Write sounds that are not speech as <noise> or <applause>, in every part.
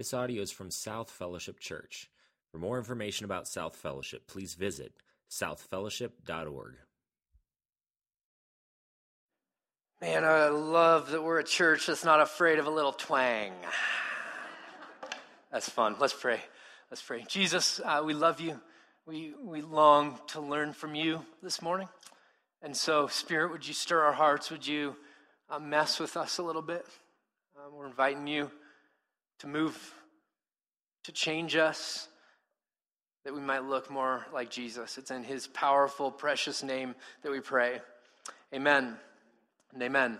This audio is from South Fellowship Church. For more information about South Fellowship, please visit southfellowship.org. Man, I love that we're a church that's not afraid of a little twang. That's fun. Let's pray. Let's pray. Jesus, uh, we love you. We, we long to learn from you this morning. And so, Spirit, would you stir our hearts? Would you uh, mess with us a little bit? Um, we're inviting you to move, to change us, that we might look more like Jesus. It's in his powerful, precious name that we pray. Amen and amen.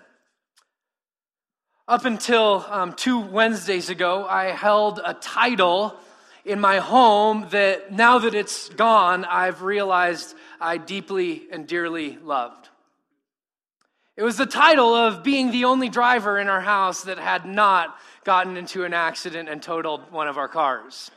Up until um, two Wednesdays ago, I held a title in my home that now that it's gone, I've realized I deeply and dearly loved. It was the title of being the only driver in our house that had not gotten into an accident and totaled one of our cars.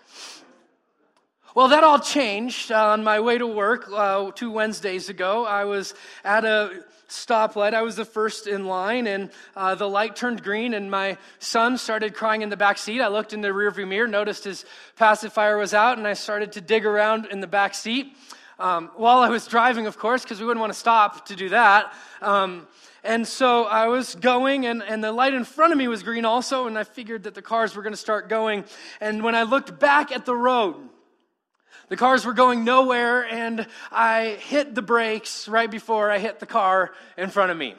Well, that all changed on my way to work uh, two Wednesdays ago. I was at a stoplight. I was the first in line, and uh, the light turned green, and my son started crying in the back seat. I looked in the rearview mirror, noticed his pacifier was out, and I started to dig around in the back seat. Um, while I was driving, of course, because we wouldn't want to stop to do that. Um, and so I was going, and, and the light in front of me was green also, and I figured that the cars were going to start going. And when I looked back at the road, the cars were going nowhere, and I hit the brakes right before I hit the car in front of me.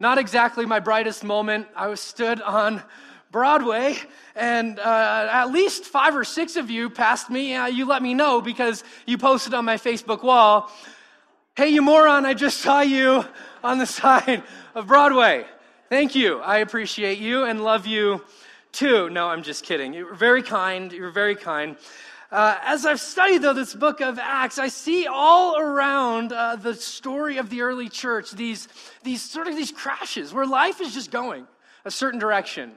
Not exactly my brightest moment. I was stood on Broadway, and uh, at least five or six of you passed me. Uh, you let me know because you posted on my Facebook wall, Hey, you moron, I just saw you on the <laughs> side of Broadway. Thank you. I appreciate you and love you too. No, I'm just kidding. You were very kind. You were very kind. Uh, as I've studied, though, this book of Acts, I see all around uh, the story of the early church these, these sort of these crashes where life is just going a certain direction.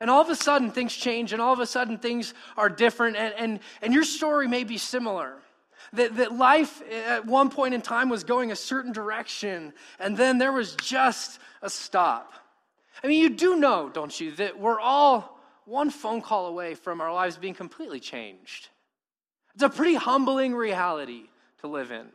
And all of a sudden, things change, and all of a sudden, things are different, and, and, and your story may be similar. That, that life at one point in time was going a certain direction, and then there was just a stop. I mean, you do know, don't you, that we're all one phone call away from our lives being completely changed. It's a pretty humbling reality to live in.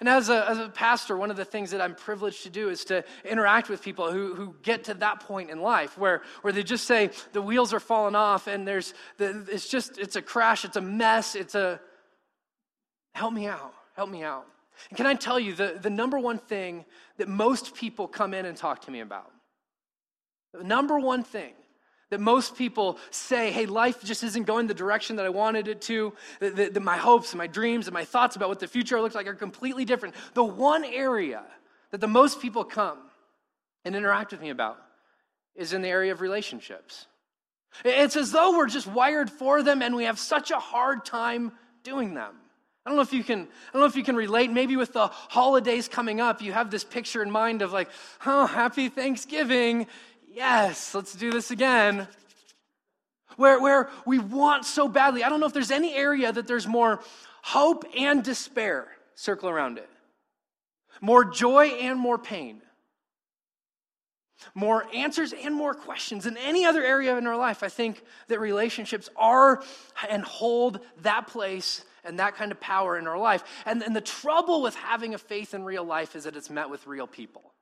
And as a, as a pastor, one of the things that I'm privileged to do is to interact with people who, who get to that point in life where, where they just say the wheels are falling off and there's the, it's just, it's a crash, it's a mess, it's a, help me out, help me out. And can I tell you the, the number one thing that most people come in and talk to me about? The number one thing that most people say, hey, life just isn't going the direction that I wanted it to, that, that, that my hopes and my dreams and my thoughts about what the future looks like are completely different. The one area that the most people come and interact with me about is in the area of relationships. It's as though we're just wired for them and we have such a hard time doing them. I don't know if you can I don't know if you can relate maybe with the holidays coming up you have this picture in mind of like oh happy Thanksgiving yes, let's do this again. Where, where we want so badly. I don't know if there's any area that there's more hope and despair circle around it, more joy and more pain, more answers and more questions than any other area in our life. I think that relationships are and hold that place and that kind of power in our life. And, and the trouble with having a faith in real life is that it's met with real people.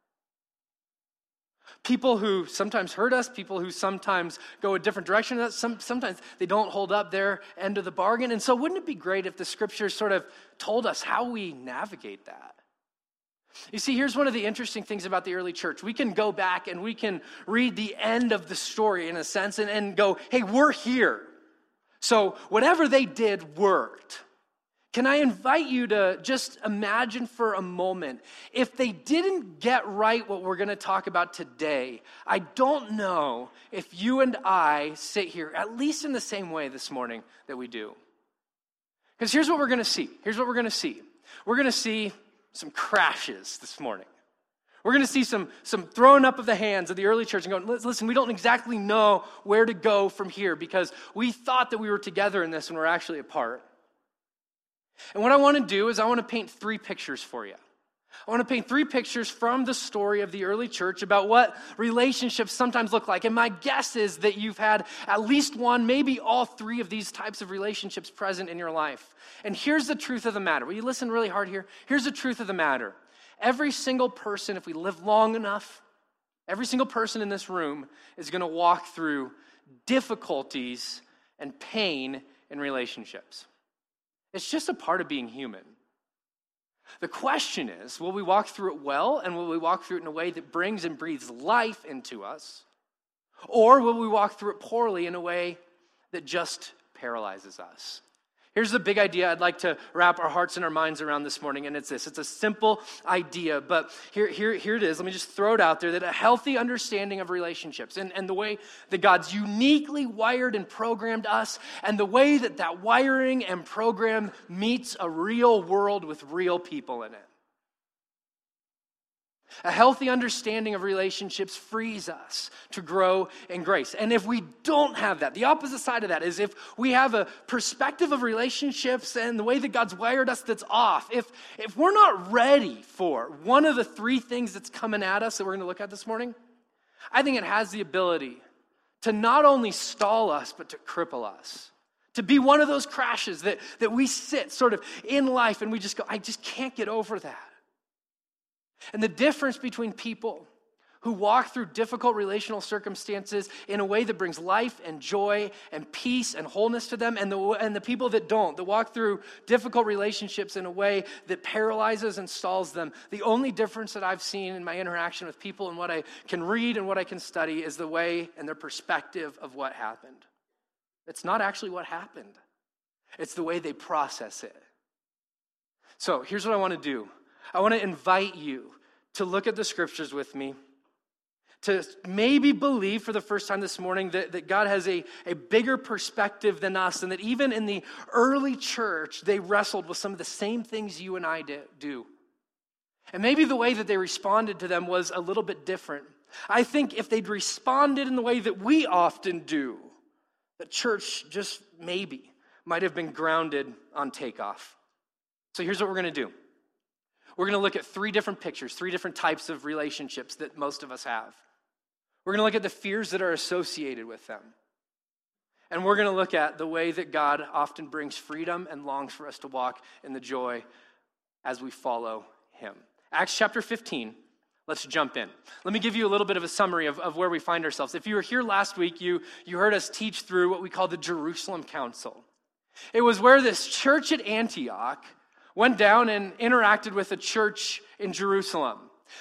People who sometimes hurt us, people who sometimes go a different direction. Some, sometimes they don't hold up their end of the bargain. And so, wouldn't it be great if the scriptures sort of told us how we navigate that? You see, here's one of the interesting things about the early church. We can go back and we can read the end of the story in a sense and, and go, hey, we're here. So, whatever they did worked. Can I invite you to just imagine for a moment if they didn't get right what we're going to talk about today? I don't know if you and I sit here, at least in the same way this morning that we do. Because here's what we're going to see. Here's what we're going to see. We're going to see some crashes this morning. We're going to see some, some throwing up of the hands of the early church and going, listen, we don't exactly know where to go from here because we thought that we were together in this and we're actually apart. And what I want to do is I want to paint three pictures for you. I want to paint three pictures from the story of the early church about what relationships sometimes look like. And my guess is that you've had at least one, maybe all three of these types of relationships present in your life. And here's the truth of the matter. Will you listen really hard here? Here's the truth of the matter. Every single person, if we live long enough, every single person in this room is going to walk through difficulties and pain in relationships. It's just a part of being human. The question is will we walk through it well and will we walk through it in a way that brings and breathes life into us? Or will we walk through it poorly in a way that just paralyzes us? Here's the big idea I'd like to wrap our hearts and our minds around this morning, and it's this. It's a simple idea, but here, here, here it is. Let me just throw it out there that a healthy understanding of relationships and, and the way that God's uniquely wired and programmed us, and the way that that wiring and program meets a real world with real people in it. A healthy understanding of relationships frees us to grow in grace. And if we don't have that, the opposite side of that is if we have a perspective of relationships and the way that God's wired us that's off, if, if we're not ready for one of the three things that's coming at us that we're going to look at this morning, I think it has the ability to not only stall us, but to cripple us. To be one of those crashes that, that we sit sort of in life and we just go, I just can't get over that. And the difference between people who walk through difficult relational circumstances in a way that brings life and joy and peace and wholeness to them, and the, and the people that don't, that walk through difficult relationships in a way that paralyzes and stalls them. The only difference that I've seen in my interaction with people and what I can read and what I can study is the way and their perspective of what happened. It's not actually what happened, it's the way they process it. So here's what I want to do I want to invite you to look at the scriptures with me, to maybe believe for the first time this morning that, that God has a, a bigger perspective than us, and that even in the early church, they wrestled with some of the same things you and I do. And maybe the way that they responded to them was a little bit different. I think if they'd responded in the way that we often do, the church just maybe might have been grounded on takeoff. So here's what we're going to do we're going to look at three different pictures, three different types of relationships that most of us have. We're going to look at the fears that are associated with them. And we're going to look at the way that God often brings freedom and longs for us to walk in the joy as we follow Him. Acts chapter 15. Let's jump in. Let me give you a little bit of a summary of, of where we find ourselves. If you were here last week, you, you heard us teach through what we call the Jerusalem Council. It was where this church at Antioch went down and interacted with a church in Jerusalem.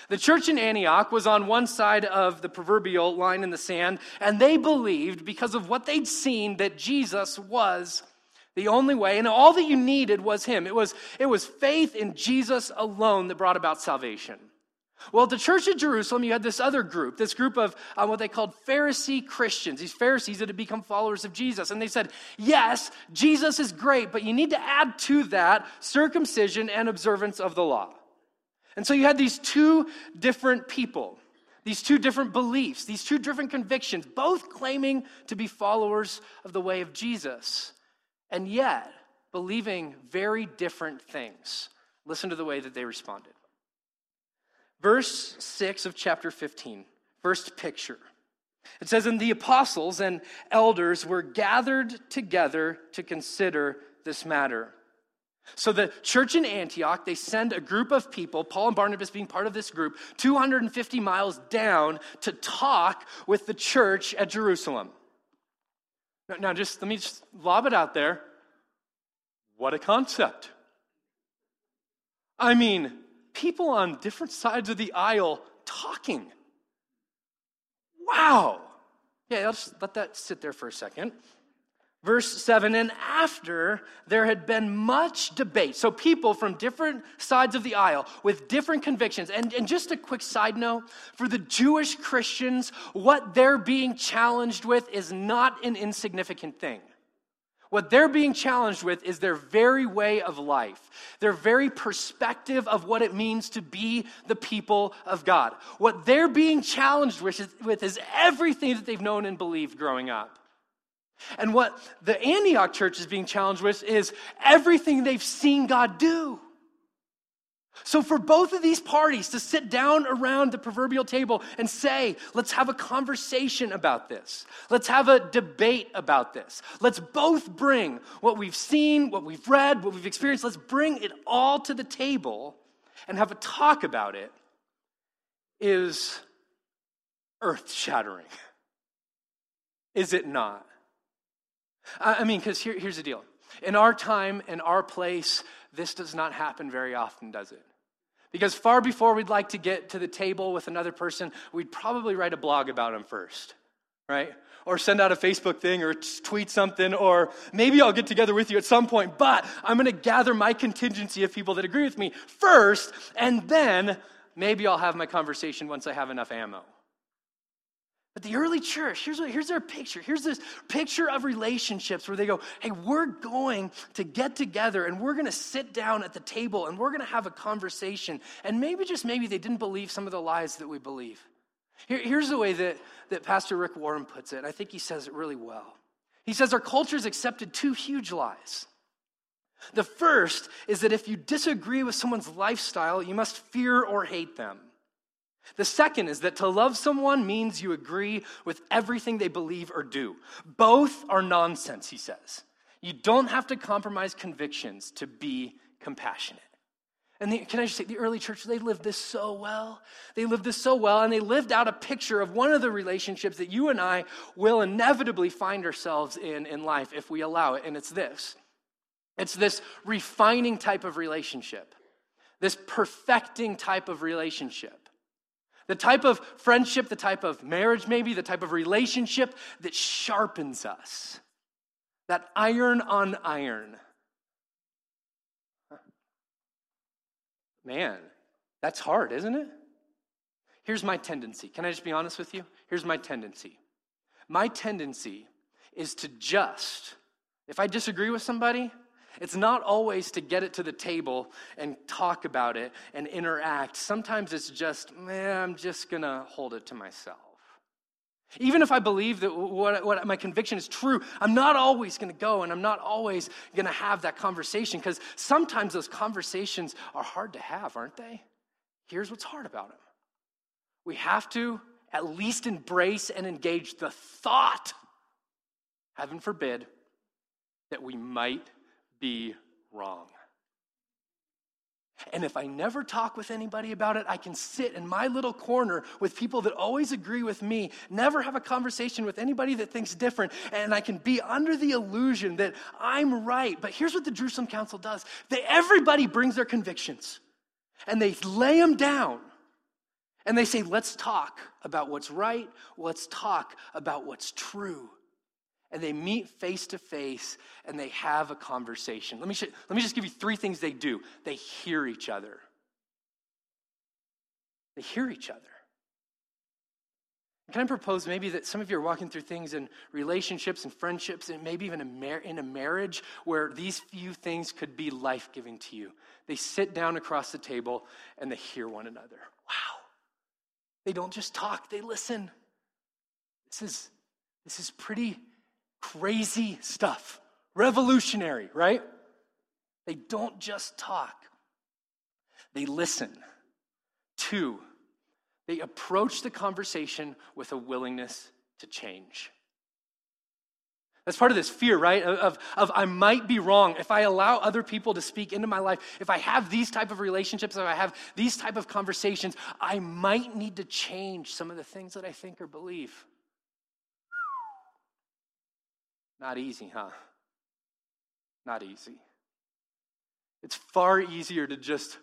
The church in Antioch was on one side of the proverbial line in the sand, and they believed, because of what they'd seen, that Jesus was the only way, and all that you needed was Him. It was, it was faith in Jesus alone that brought about salvation. Well, the church at Jerusalem, you had this other group, this group of uh, what they called Pharisee Christians, these Pharisees that had become followers of Jesus. And they said, yes, Jesus is great, but you need to add to that circumcision and observance of the law. And so you had these two different people, these two different beliefs, these two different convictions, both claiming to be followers of the way of Jesus, and yet believing very different things. Listen to the way that they responded. Verse 6 of chapter 15, first picture. It says, And the apostles and elders were gathered together to consider this matter. So the church in Antioch, they send a group of people, Paul and Barnabas being part of this group, 250 miles down to talk with the church at Jerusalem. Now, now just let me just lob it out there. What a concept. I mean, people on different sides of the aisle talking. Wow. Yeah, just let that sit there for a second. Verse 7 And after there had been much debate, so people from different sides of the aisle with different convictions. And, and just a quick side note for the Jewish Christians, what they're being challenged with is not an insignificant thing. What they're being challenged with is their very way of life, their very perspective of what it means to be the people of God. What they're being challenged with is, with is everything that they've known and believed growing up. And what the Antioch church is being challenged with is everything they've seen God do. So, for both of these parties to sit down around the proverbial table and say, let's have a conversation about this, let's have a debate about this, let's both bring what we've seen, what we've read, what we've experienced, let's bring it all to the table and have a talk about it, is earth shattering. Is it not? I mean, because here, here's the deal. In our time, in our place, this does not happen very often, does it? Because far before we'd like to get to the table with another person, we'd probably write a blog about them first, right? Or send out a Facebook thing or tweet something, or maybe I'll get together with you at some point, but I'm gonna gather my contingency of people that agree with me first, and then maybe I'll have my conversation once I have enough ammo. But the early church, here's, what, here's their picture. Here's this picture of relationships where they go, hey, we're going to get together and we're going to sit down at the table and we're going to have a conversation. And maybe, just maybe, they didn't believe some of the lies that we believe. Here, here's the way that, that Pastor Rick Warren puts it. I think he says it really well. He says, Our culture's accepted two huge lies. The first is that if you disagree with someone's lifestyle, you must fear or hate them. The second is that to love someone means you agree with everything they believe or do. Both are nonsense, he says. You don't have to compromise convictions to be compassionate. And the, can I just say, the early church, they lived this so well. They lived this so well, and they lived out a picture of one of the relationships that you and I will inevitably find ourselves in in life if we allow it, and it's this it's this refining type of relationship, this perfecting type of relationship. The type of friendship, the type of marriage, maybe, the type of relationship that sharpens us. That iron on iron. Man, that's hard, isn't it? Here's my tendency. Can I just be honest with you? Here's my tendency. My tendency is to just, if I disagree with somebody, it's not always to get it to the table and talk about it and interact. Sometimes it's just, man, I'm just going to hold it to myself. Even if I believe that what, what my conviction is true, I'm not always going to go and I'm not always going to have that conversation because sometimes those conversations are hard to have, aren't they? Here's what's hard about them we have to at least embrace and engage the thought, heaven forbid, that we might be wrong. And if I never talk with anybody about it, I can sit in my little corner with people that always agree with me, never have a conversation with anybody that thinks different, and I can be under the illusion that I'm right. But here's what the Jerusalem Council does they, everybody brings their convictions and they lay them down. And they say, let's talk about what's right, let's talk about what's true and they meet face to face and they have a conversation. Let me, sh- let me just give you three things they do they hear each other. They hear each other. Can I propose maybe that some of you are walking through things in relationships and friendships and maybe even in a marriage where these few things could be life giving to you? They sit down across the table and they hear one another. Wow. They don't just talk, they listen. This is, this is pretty Crazy stuff. Revolutionary, right? They don't just talk, they listen. Two, they approach the conversation with a willingness to change. That's part of this fear, right? Of, of I might be wrong. If I allow other people to speak into my life, if I have these type of relationships, if I have these type of conversations, I might need to change some of the things that I think or believe. Not easy, huh? Not easy. It's far easier to just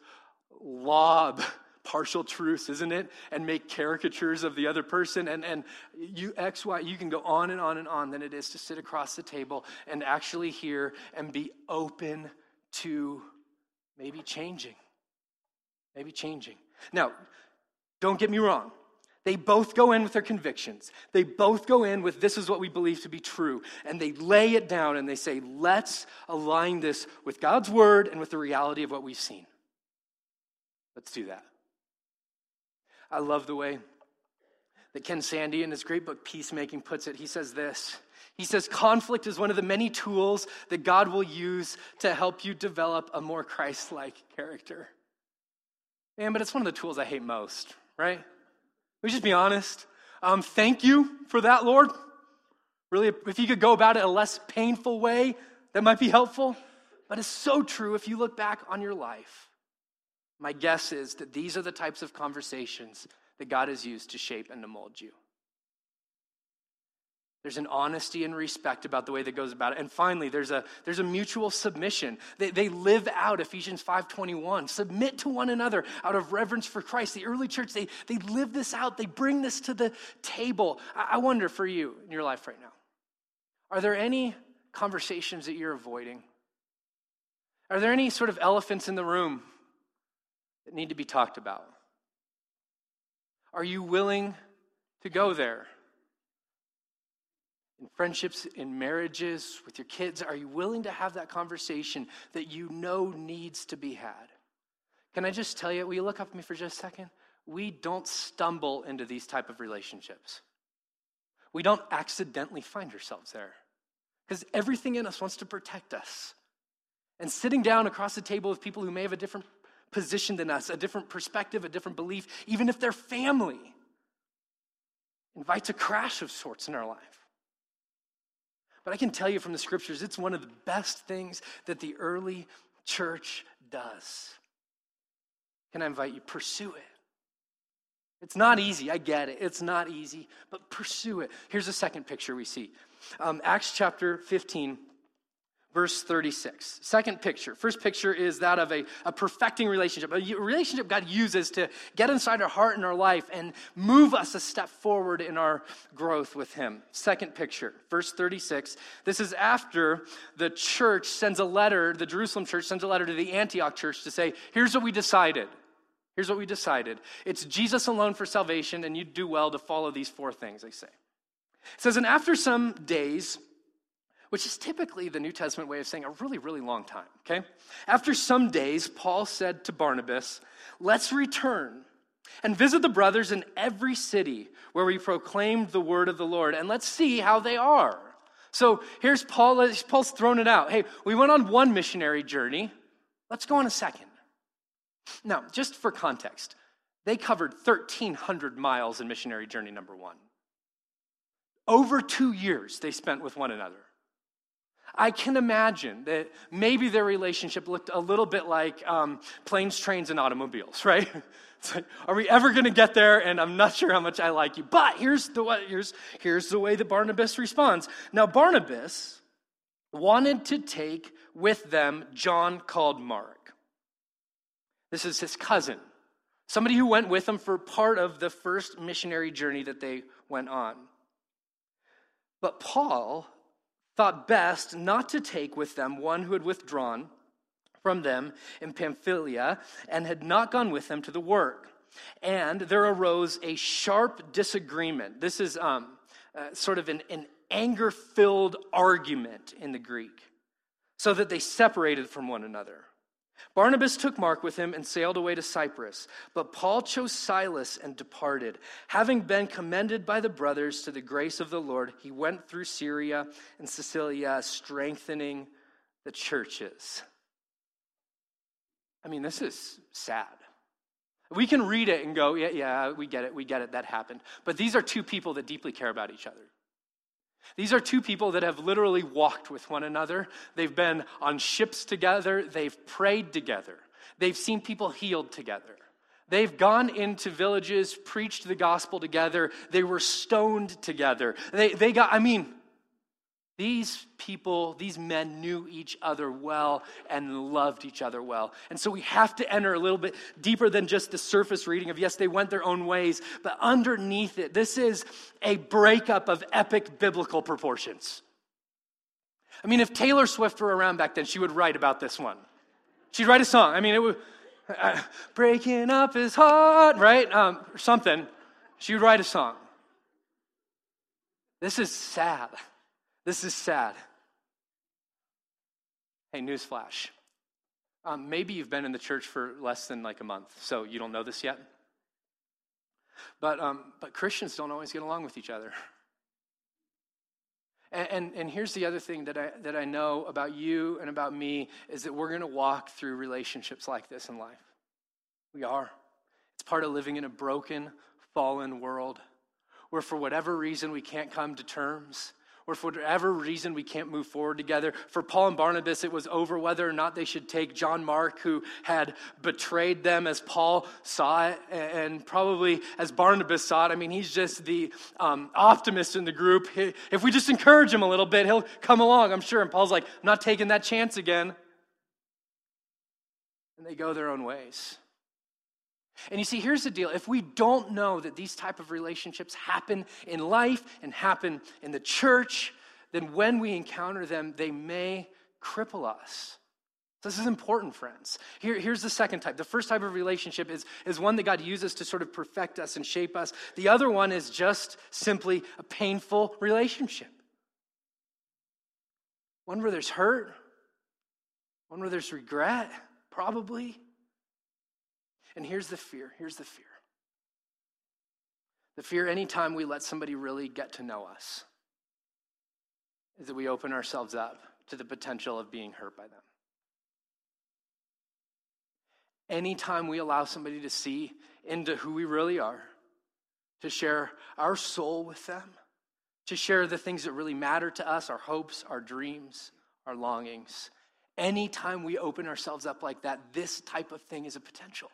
lob <laughs> partial truths, isn't it? And make caricatures of the other person. And, and you, X, Y, you can go on and on and on than it is to sit across the table and actually hear and be open to maybe changing. Maybe changing. Now, don't get me wrong. They both go in with their convictions. They both go in with this is what we believe to be true. And they lay it down and they say, let's align this with God's word and with the reality of what we've seen. Let's do that. I love the way that Ken Sande, in his great book, Peacemaking, puts it. He says this He says, Conflict is one of the many tools that God will use to help you develop a more Christ like character. Man, but it's one of the tools I hate most, right? We just be honest. Um, thank you for that, Lord. Really, if you could go about it a less painful way, that might be helpful. But it's so true if you look back on your life. My guess is that these are the types of conversations that God has used to shape and to mold you. There's an honesty and respect about the way that goes about it. And finally, there's a, there's a mutual submission. They, they live out Ephesians 5.21. Submit to one another out of reverence for Christ. The early church, they, they live this out. They bring this to the table. I, I wonder for you in your life right now, are there any conversations that you're avoiding? Are there any sort of elephants in the room that need to be talked about? Are you willing to go there? In friendships, in marriages, with your kids? Are you willing to have that conversation that you know needs to be had? Can I just tell you, will you look up at me for just a second? We don't stumble into these type of relationships. We don't accidentally find ourselves there. Because everything in us wants to protect us. And sitting down across the table with people who may have a different position than us, a different perspective, a different belief, even if they're family, invites a crash of sorts in our life. But I can tell you from the scriptures, it's one of the best things that the early church does. Can I invite you? Pursue it. It's not easy. I get it. It's not easy, but pursue it. Here's a second picture we see um, Acts chapter 15, verse 36. Second picture. First picture is that of a, a perfecting relationship, a relationship God uses to get inside our heart and our life and move us a step forward in our growth with Him. Second picture, verse 36. This is after the church sends a letter, the Jerusalem church sends a letter to the Antioch church to say, here's what we decided. Here's what we decided. It's Jesus alone for salvation, and you do well to follow these four things, they say. It says, and after some days, which is typically the New Testament way of saying a really, really long time, okay? After some days, Paul said to Barnabas, Let's return and visit the brothers in every city where we proclaimed the word of the Lord, and let's see how they are. So here's Paul, uh, Paul's thrown it out. Hey, we went on one missionary journey. Let's go on a second. Now, just for context, they covered 1,300 miles in missionary journey number one. Over two years they spent with one another. I can imagine that maybe their relationship looked a little bit like um, planes, trains, and automobiles, <laughs> right? Like, are we ever going to get there? And I'm not sure how much I like you. But here's the way, here's, here's the way that Barnabas responds. Now, Barnabas wanted to take with them John called Mark. This is his cousin, somebody who went with him for part of the first missionary journey that they went on. But Paul thought best not to take with them one who had withdrawn from them in Pamphylia and had not gone with them to the work. And there arose a sharp disagreement. This is um, uh, sort of an, an anger filled argument in the Greek, so that they separated from one another. Barnabas took Mark with him and sailed away to Cyprus. But Paul chose Silas and departed. Having been commended by the brothers to the grace of the Lord, he went through Syria and Cilicia, strengthening the churches. I mean, this is sad. We can read it and go, yeah, yeah, we get it, we get it, that happened. But these are two people that deeply care about each other. These are two people that have literally walked with one another. They've been on ships together, they've prayed together, they've seen people healed together. They've gone into villages, preached the gospel together. They were stoned together. They, they got, I mean, these people, these men knew each other well and loved each other well. And so we have to enter a little bit deeper than just the surface reading of, yes, they went their own ways, but underneath it, this is a breakup of epic biblical proportions. I mean, if Taylor Swift were around back then, she would write about this one. She'd write a song. I mean, it would, uh, breaking up is hard, right? Um, or something. She would write a song. This is sad. This is sad. Hey, newsflash. Um, maybe you've been in the church for less than like a month, so you don't know this yet. But, um, but Christians don't always get along with each other. And, and, and, here's the other thing that I, that I know about you and about me is that we're going to walk through relationships like this in life. We are. It's part of living in a broken, fallen world where, for whatever reason, we can't come to terms or for whatever reason we can't move forward together. For Paul and Barnabas, it was over whether or not they should take John Mark, who had betrayed them as Paul saw it, and probably as Barnabas saw it. I mean, he's just the um, optimist in the group. If we just encourage him a little bit, he'll come along, I'm sure. And Paul's like, I'm not taking that chance again. And they go their own ways. And you see, here's the deal. If we don't know that these type of relationships happen in life and happen in the church, then when we encounter them, they may cripple us. This is important, friends. Here, here's the second type. The first type of relationship is, is one that God uses to sort of perfect us and shape us. The other one is just simply a painful relationship. One where there's hurt, one where there's regret, probably. And here's the fear here's the fear. The fear anytime we let somebody really get to know us is that we open ourselves up to the potential of being hurt by them. Anytime we allow somebody to see into who we really are, to share our soul with them, to share the things that really matter to us, our hopes, our dreams, our longings. Anytime we open ourselves up like that, this type of thing is a potential.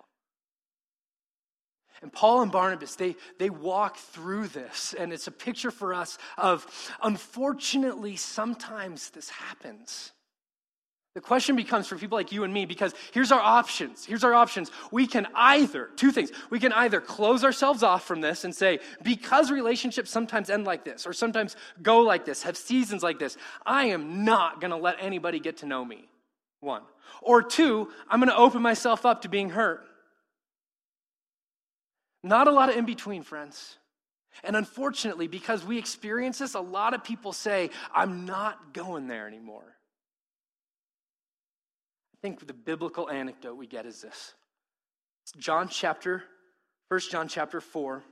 And Paul and Barnabas, they, they walk through this, and it's a picture for us of unfortunately, sometimes this happens. The question becomes for people like you and me because here's our options. Here's our options. We can either, two things, we can either close ourselves off from this and say, because relationships sometimes end like this, or sometimes go like this, have seasons like this, I am not going to let anybody get to know me. One. Or two, I'm going to open myself up to being hurt. Not a lot of in between, friends. And unfortunately, because we experience this, a lot of people say, I'm not going there anymore. I think the biblical anecdote we get is this. John chapter, 1 John chapter 4,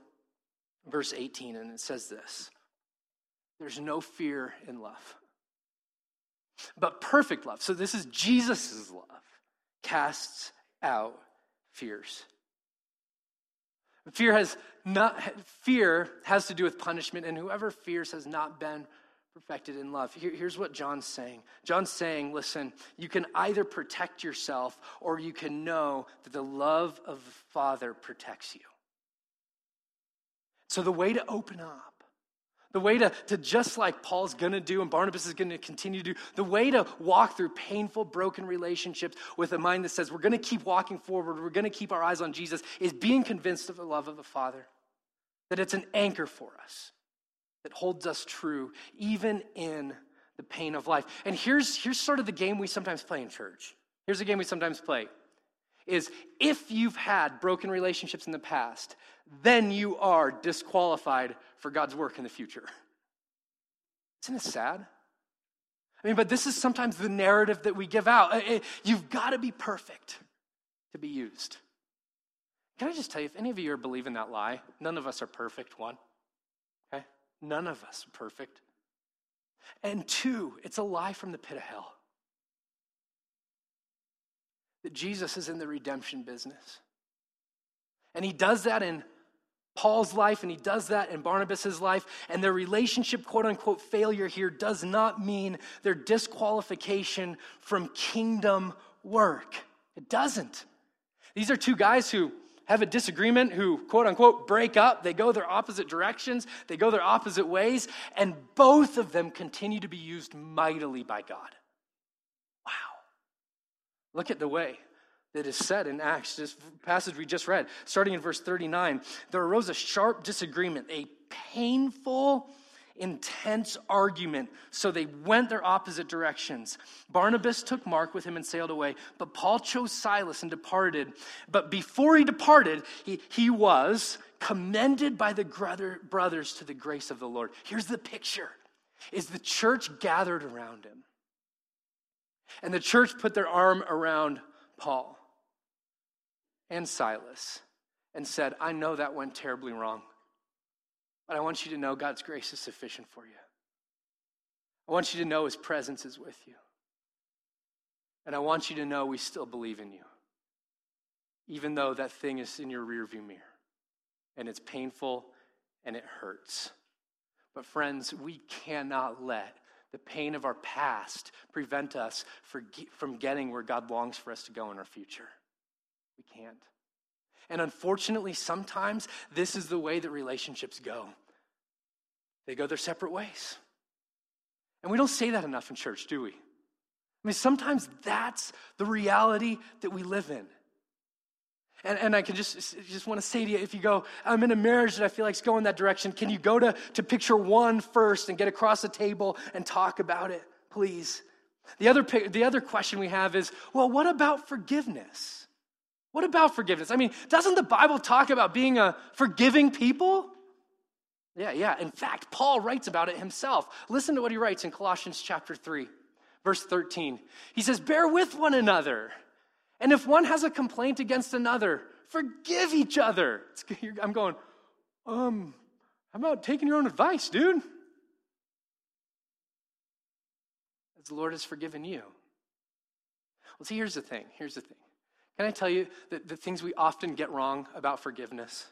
verse 18, and it says this There's no fear in love, but perfect love. So this is Jesus' love, casts out fears. Fear has not fear has to do with punishment, and whoever fears has not been perfected in love. Here, here's what John's saying. John's saying, listen, you can either protect yourself or you can know that the love of the Father protects you. So the way to open up the way to, to just like Paul's going to do and Barnabas is going to continue to do, the way to walk through painful, broken relationships with a mind that says we're going to keep walking forward, we're going to keep our eyes on Jesus, is being convinced of the love of the Father. That it's an anchor for us that holds us true, even in the pain of life. And here's, here's sort of the game we sometimes play in church. Here's a game we sometimes play is if you've had broken relationships in the past, then you are disqualified for God's work in the future. <laughs> Isn't it sad? I mean, but this is sometimes the narrative that we give out. Eh, eh, you've got to be perfect to be used. Can I just tell you, if any of you are believing that lie, none of us are perfect, one. Okay? None of us are perfect. And two, it's a lie from the pit of hell. That Jesus is in the redemption business. And he does that in Paul's life, and he does that in Barnabas' life. And their relationship, quote unquote, failure here does not mean their disqualification from kingdom work. It doesn't. These are two guys who have a disagreement, who, quote unquote, break up. They go their opposite directions, they go their opposite ways, and both of them continue to be used mightily by God. Wow. Look at the way that is said in Acts, this passage we just read, starting in verse 39. There arose a sharp disagreement, a painful, intense argument. So they went their opposite directions. Barnabas took Mark with him and sailed away, but Paul chose Silas and departed. But before he departed, he, he was commended by the brothers to the grace of the Lord. Here's the picture is the church gathered around him. And the church put their arm around Paul and Silas and said, I know that went terribly wrong, but I want you to know God's grace is sufficient for you. I want you to know His presence is with you. And I want you to know we still believe in you, even though that thing is in your rearview mirror and it's painful and it hurts. But, friends, we cannot let the pain of our past prevent us from getting where God longs for us to go in our future. We can't. And unfortunately, sometimes this is the way that relationships go. They go their separate ways. And we don't say that enough in church, do we? I mean, sometimes that's the reality that we live in. And, and I can just, just want to say to you if you go, I'm in a marriage that I feel like is going that direction, can you go to, to picture one first and get across the table and talk about it, please? The other, the other question we have is well, what about forgiveness? What about forgiveness? I mean, doesn't the Bible talk about being a forgiving people? Yeah, yeah. In fact, Paul writes about it himself. Listen to what he writes in Colossians chapter 3, verse 13. He says, Bear with one another and if one has a complaint against another, forgive each other. I'm going, um, how about taking your own advice, dude? As the Lord has forgiven you. Well, see, here's the thing. Here's the thing. Can I tell you the, the things we often get wrong about forgiveness?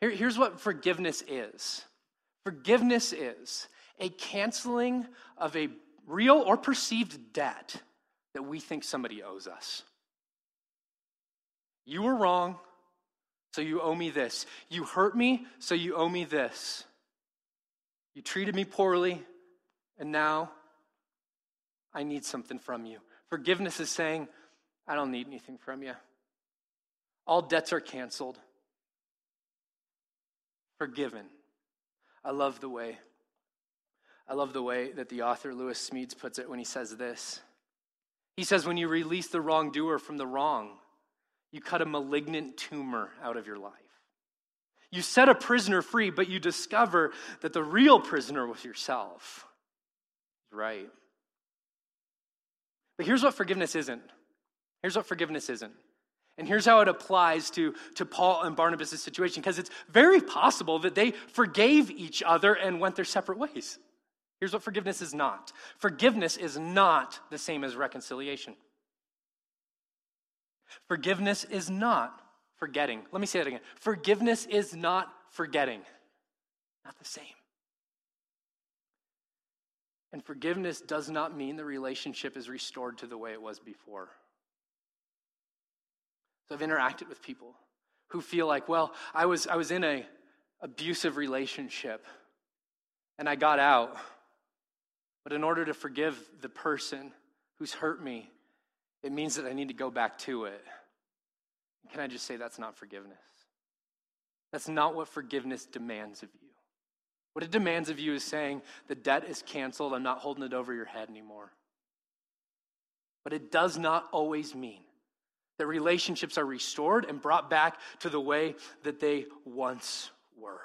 Here, here's what forgiveness is forgiveness is a canceling of a real or perceived debt that we think somebody owes us. You were wrong, so you owe me this. You hurt me, so you owe me this. You treated me poorly, and now I need something from you. Forgiveness is saying, I don't need anything from you. All debts are canceled. Forgiven. I love the way. I love the way that the author Lewis Smedes puts it when he says this. He says, when you release the wrongdoer from the wrong, you cut a malignant tumor out of your life. You set a prisoner free, but you discover that the real prisoner was yourself. Right. But here's what forgiveness isn't. Here's what forgiveness isn't. And here's how it applies to, to Paul and Barnabas' situation, because it's very possible that they forgave each other and went their separate ways. Here's what forgiveness is not forgiveness is not the same as reconciliation. Forgiveness is not forgetting. Let me say that again. Forgiveness is not forgetting. Not the same. And forgiveness does not mean the relationship is restored to the way it was before. So I've interacted with people who feel like, well, I was, I was in a abusive relationship and I got out but in order to forgive the person who's hurt me, it means that I need to go back to it. Can I just say that's not forgiveness? That's not what forgiveness demands of you. What it demands of you is saying, the debt is canceled, I'm not holding it over your head anymore. But it does not always mean that relationships are restored and brought back to the way that they once were.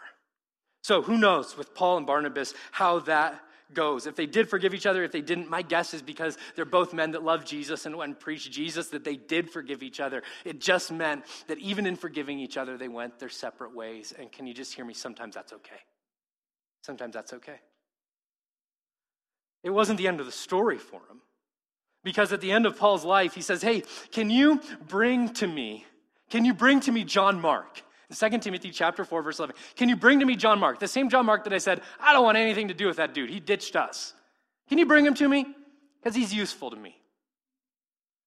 So, who knows with Paul and Barnabas how that goes. If they did forgive each other, if they didn't, my guess is because they're both men that love Jesus and went and preached Jesus that they did forgive each other. It just meant that even in forgiving each other, they went their separate ways. And can you just hear me? Sometimes that's okay. Sometimes that's okay. It wasn't the end of the story for him. Because at the end of Paul's life, he says, Hey, can you bring to me, can you bring to me John Mark? In 2 Timothy chapter 4, verse 11. Can you bring to me John Mark? The same John Mark that I said, I don't want anything to do with that dude. He ditched us. Can you bring him to me? Because he's useful to me.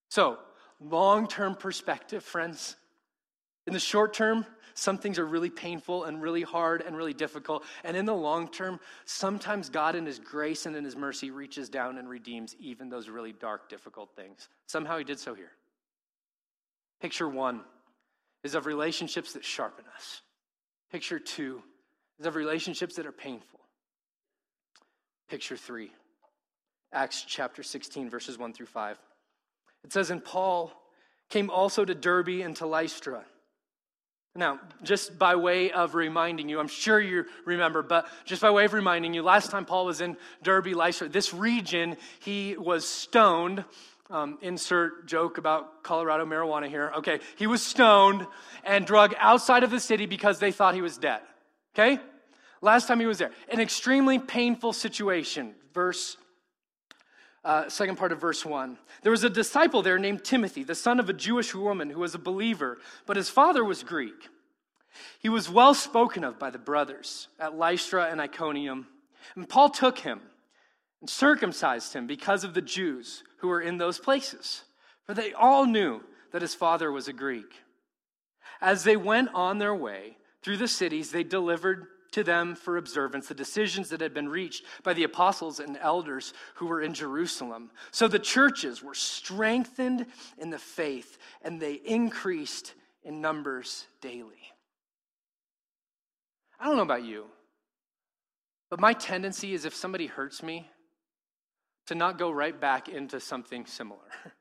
So, long term perspective, friends. In the short term, some things are really painful and really hard and really difficult. And in the long term, sometimes God, in His grace and in His mercy, reaches down and redeems even those really dark, difficult things. Somehow He did so here. Picture one is of relationships that sharpen us. Picture two is of relationships that are painful. Picture three, Acts chapter 16, verses 1 through 5. It says, And Paul came also to Derbe and to Lystra. Now, just by way of reminding you, I'm sure you remember, but just by way of reminding you, last time Paul was in Derbe, Lystra, this region, he was stoned um, insert joke about Colorado marijuana here. Okay, he was stoned and drugged outside of the city because they thought he was dead. Okay? Last time he was there. An extremely painful situation. Verse uh, second part of verse 1. There was a disciple there named Timothy, the son of a Jewish woman who was a believer, but his father was Greek. He was well spoken of by the brothers at Lystra and Iconium. And Paul took him and circumcised him because of the Jews who were in those places, for they all knew that his father was a Greek. As they went on their way through the cities, they delivered to them for observance the decisions that had been reached by the apostles and elders who were in Jerusalem. So the churches were strengthened in the faith and they increased in numbers daily. I don't know about you, but my tendency is if somebody hurts me, to not go right back into something similar. <laughs>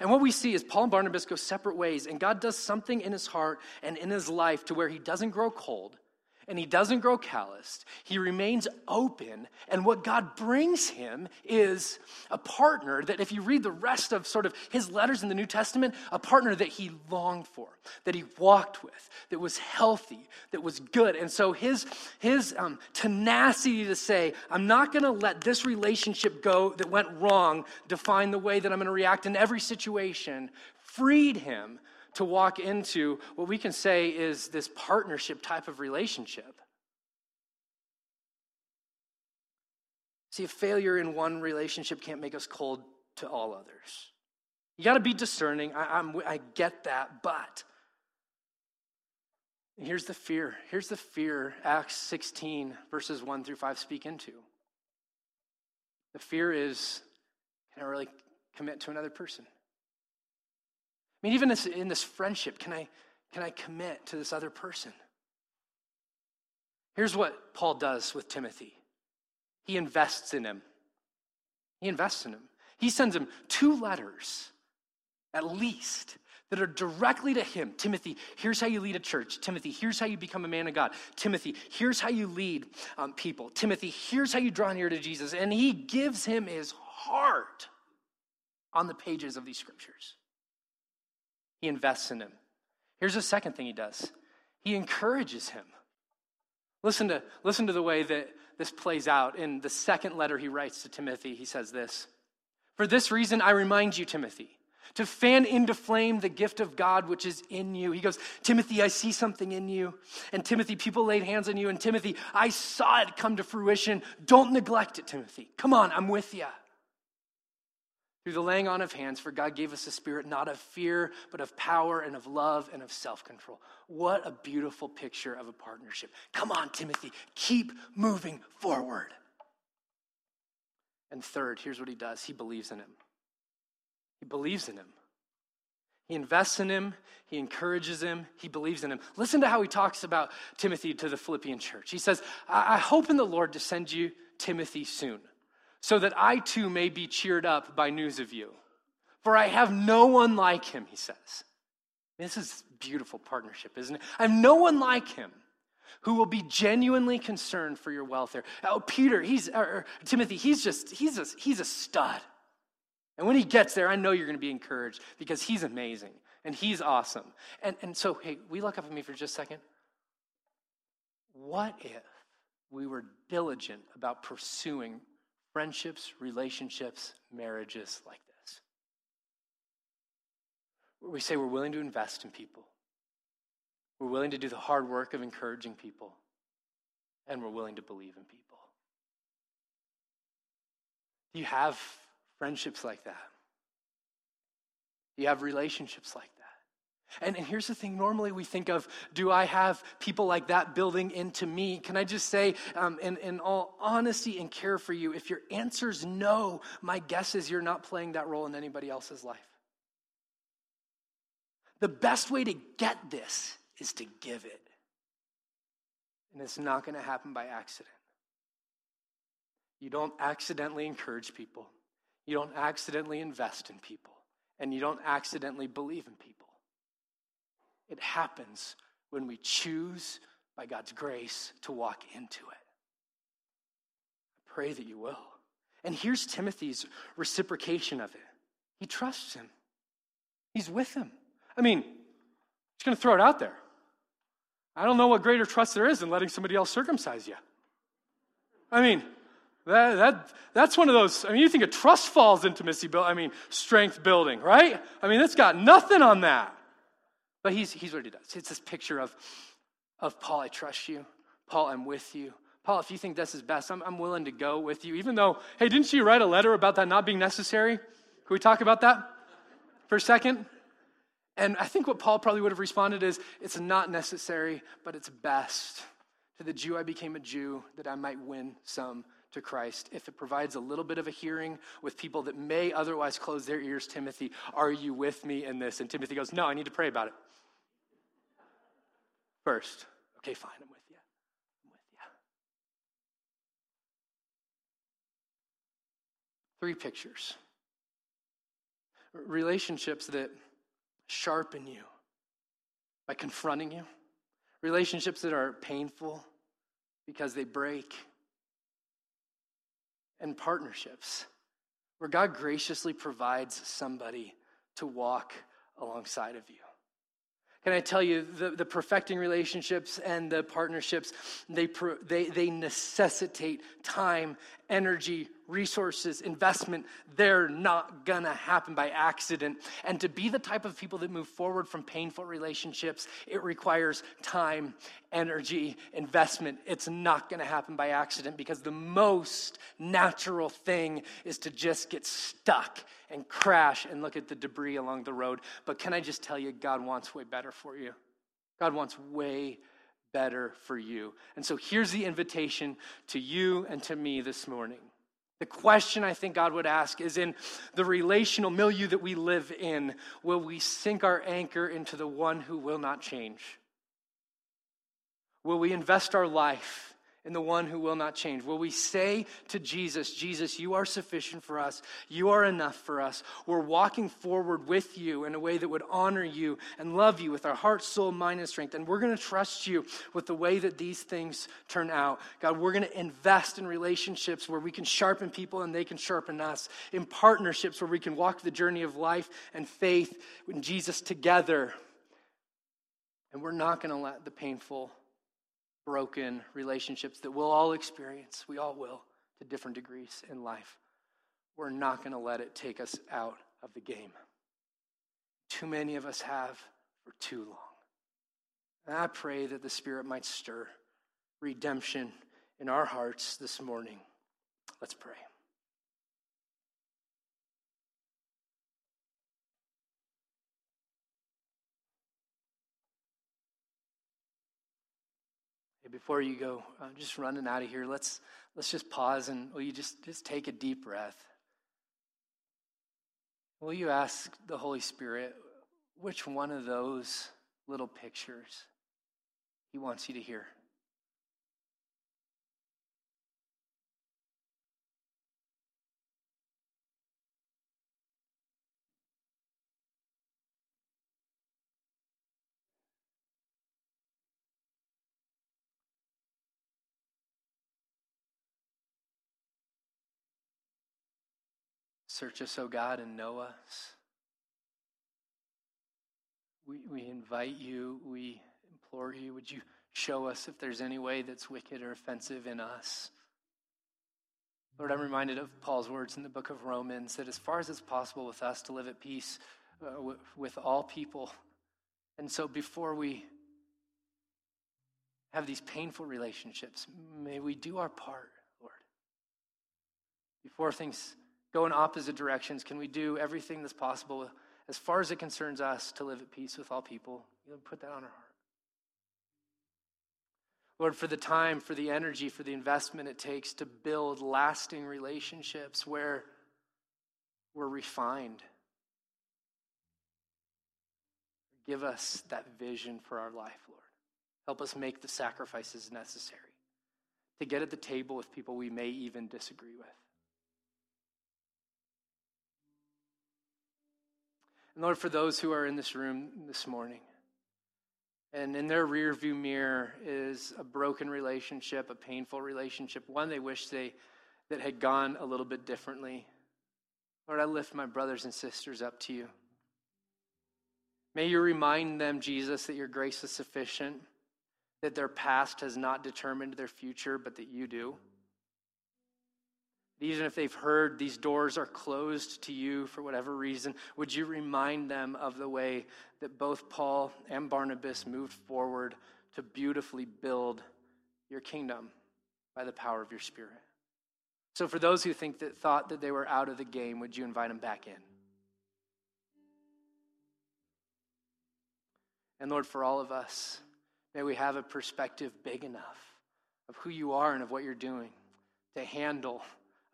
And what we see is Paul and Barnabas go separate ways, and God does something in his heart and in his life to where he doesn't grow cold, and he doesn't grow calloused. He remains open. And what God brings him is a partner that, if you read the rest of sort of his letters in the New Testament, a partner that he longed for, that he walked with, that was healthy, that was good. And so his, his um, tenacity to say, I'm not going to let this relationship go that went wrong define the way that I'm going to react in every situation, freed him to walk into what we can say is this partnership type of relationship. See, a failure in one relationship can't make us cold to all others. You got to be discerning. I, I'm, I get that, but here's the fear. Here's the fear Acts 16, verses 1 through 5 speak into. The fear is can I really commit to another person? I mean, even in this friendship, can I, can I commit to this other person? Here's what Paul does with Timothy he invests in him. He invests in him. He sends him two letters, at least, that are directly to him. Timothy, here's how you lead a church. Timothy, here's how you become a man of God. Timothy, here's how you lead um, people. Timothy, here's how you draw near to Jesus. And he gives him his heart on the pages of these scriptures. He invests in him. Here's the second thing he does he encourages him. Listen to, listen to the way that this plays out. In the second letter he writes to Timothy, he says this For this reason, I remind you, Timothy, to fan into flame the gift of God which is in you. He goes, Timothy, I see something in you. And Timothy, people laid hands on you. And Timothy, I saw it come to fruition. Don't neglect it, Timothy. Come on, I'm with you through the laying on of hands, for God gave us a spirit not of fear, but of power and of love and of self control. What a beautiful picture of a partnership. Come on, Timothy, keep moving forward. And third, here's what he does he believes in him. He believes in him. He invests in him, he encourages him, he believes in him. Listen to how he talks about Timothy to the Philippian church. He says, I hope in the Lord to send you Timothy soon so that I too may be cheered up by news of you. For I have no one like him, he says. This is beautiful partnership, isn't it? I have no one like him who will be genuinely concerned for your welfare. Oh, Peter, he's or, Timothy, he's just he's a, he's a stud. And when he gets there, I know you're going to be encouraged because he's amazing and he's awesome. And and so, hey, we look up at me for just a second. What if we were diligent about pursuing friendships, relationships, marriages like this. We say we're willing to invest in people, we're willing to do the hard work of encouraging people, and we're willing to believe in people. Do you have friendships like that? Do you have relationships like that? And, and here's the thing normally we think of do I have people like that building into me? Can I just say, um, in, in all honesty and care for you, if your answer is no, my guess is you're not playing that role in anybody else's life. The best way to get this is to give it. And it's not going to happen by accident. You don't accidentally encourage people, you don't accidentally invest in people, and you don't accidentally believe in people. It happens when we choose, by God's grace, to walk into it. I pray that you will. And here's Timothy's reciprocation of it he trusts him, he's with him. I mean, he's going to throw it out there. I don't know what greater trust there is than letting somebody else circumcise you. I mean, That, that, that's one of those, I mean, you think a trust falls intimacy, I mean, strength building, right? I mean, it's got nothing on that. But he's, he's what he does. It's this picture of, of Paul, I trust you. Paul, I'm with you. Paul, if you think this is best, I'm, I'm willing to go with you. Even though, hey, didn't you write a letter about that not being necessary? Can we talk about that for a second? And I think what Paul probably would have responded is, it's not necessary, but it's best. To the Jew, I became a Jew that I might win some to Christ. If it provides a little bit of a hearing with people that may otherwise close their ears, Timothy, are you with me in this? And Timothy goes, No, I need to pray about it. First. Okay, fine, I'm with you. I'm with you. Three pictures relationships that sharpen you by confronting you, relationships that are painful because they break, and partnerships where God graciously provides somebody to walk alongside of you. Can I tell you, the, the perfecting relationships and the partnerships, they, they, they necessitate time, energy, resources, investment. They're not gonna happen by accident. And to be the type of people that move forward from painful relationships, it requires time, energy, investment. It's not gonna happen by accident because the most natural thing is to just get stuck and crash and look at the debris along the road. But can I just tell you, God wants way better for you? God wants way better for you. And so here's the invitation to you and to me this morning. The question I think God would ask is in the relational milieu that we live in, will we sink our anchor into the one who will not change? Will we invest our life in the one who will not change? Will we say to Jesus, Jesus, you are sufficient for us. You are enough for us. We're walking forward with you in a way that would honor you and love you with our heart, soul, mind, and strength. And we're going to trust you with the way that these things turn out. God, we're going to invest in relationships where we can sharpen people and they can sharpen us, in partnerships where we can walk the journey of life and faith in Jesus together. And we're not going to let the painful broken relationships that we'll all experience, we all will, to different degrees in life. We're not going to let it take us out of the game. Too many of us have for too long. And I pray that the Spirit might stir redemption in our hearts this morning. Let's pray. Before you go, I'm just running out of here. Let's let's just pause and will you just just take a deep breath? Will you ask the Holy Spirit which one of those little pictures he wants you to hear? Search us, O God, and know us. We, we invite you, we implore you, would you show us if there's any way that's wicked or offensive in us? Lord, I'm reminded of Paul's words in the book of Romans that as far as it's possible with us to live at peace uh, with, with all people. And so before we have these painful relationships, may we do our part, Lord. Before things go in opposite directions? Can we do everything that's possible as far as it concerns us to live at peace with all people? You know, put that on our heart. Lord, for the time, for the energy, for the investment it takes to build lasting relationships where we're refined. Give us that vision for our life, Lord. Help us make the sacrifices necessary to get at the table with people we may even disagree with. And Lord, for those who are in this room this morning, and in their rearview mirror is a broken relationship, a painful relationship, one they wish they that had gone a little bit differently. Lord, I lift my brothers and sisters up to you. May you remind them, Jesus, that your grace is sufficient, that their past has not determined their future, but that you do. Even if they've heard these doors are closed to you for whatever reason, would you remind them of the way that both Paul and Barnabas moved forward to beautifully build your kingdom by the power of your Spirit? So, for those who think that thought that they were out of the game, would you invite them back in? And Lord, for all of us, may we have a perspective big enough of who you are and of what you're doing to handle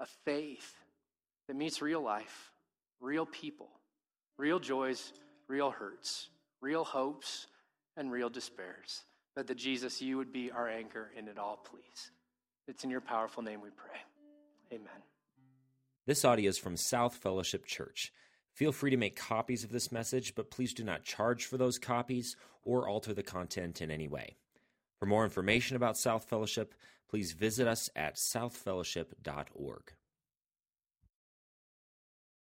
a faith that meets real life, real people, real joys, real hurts, real hopes, and real despairs. But that Jesus, you would be our anchor in it all, please. It's in your powerful name we pray. Amen. This audio is from South Fellowship Church. Feel free to make copies of this message, but please do not charge for those copies or alter the content in any way. For more information about South Fellowship, please visit us at southfellowship.org.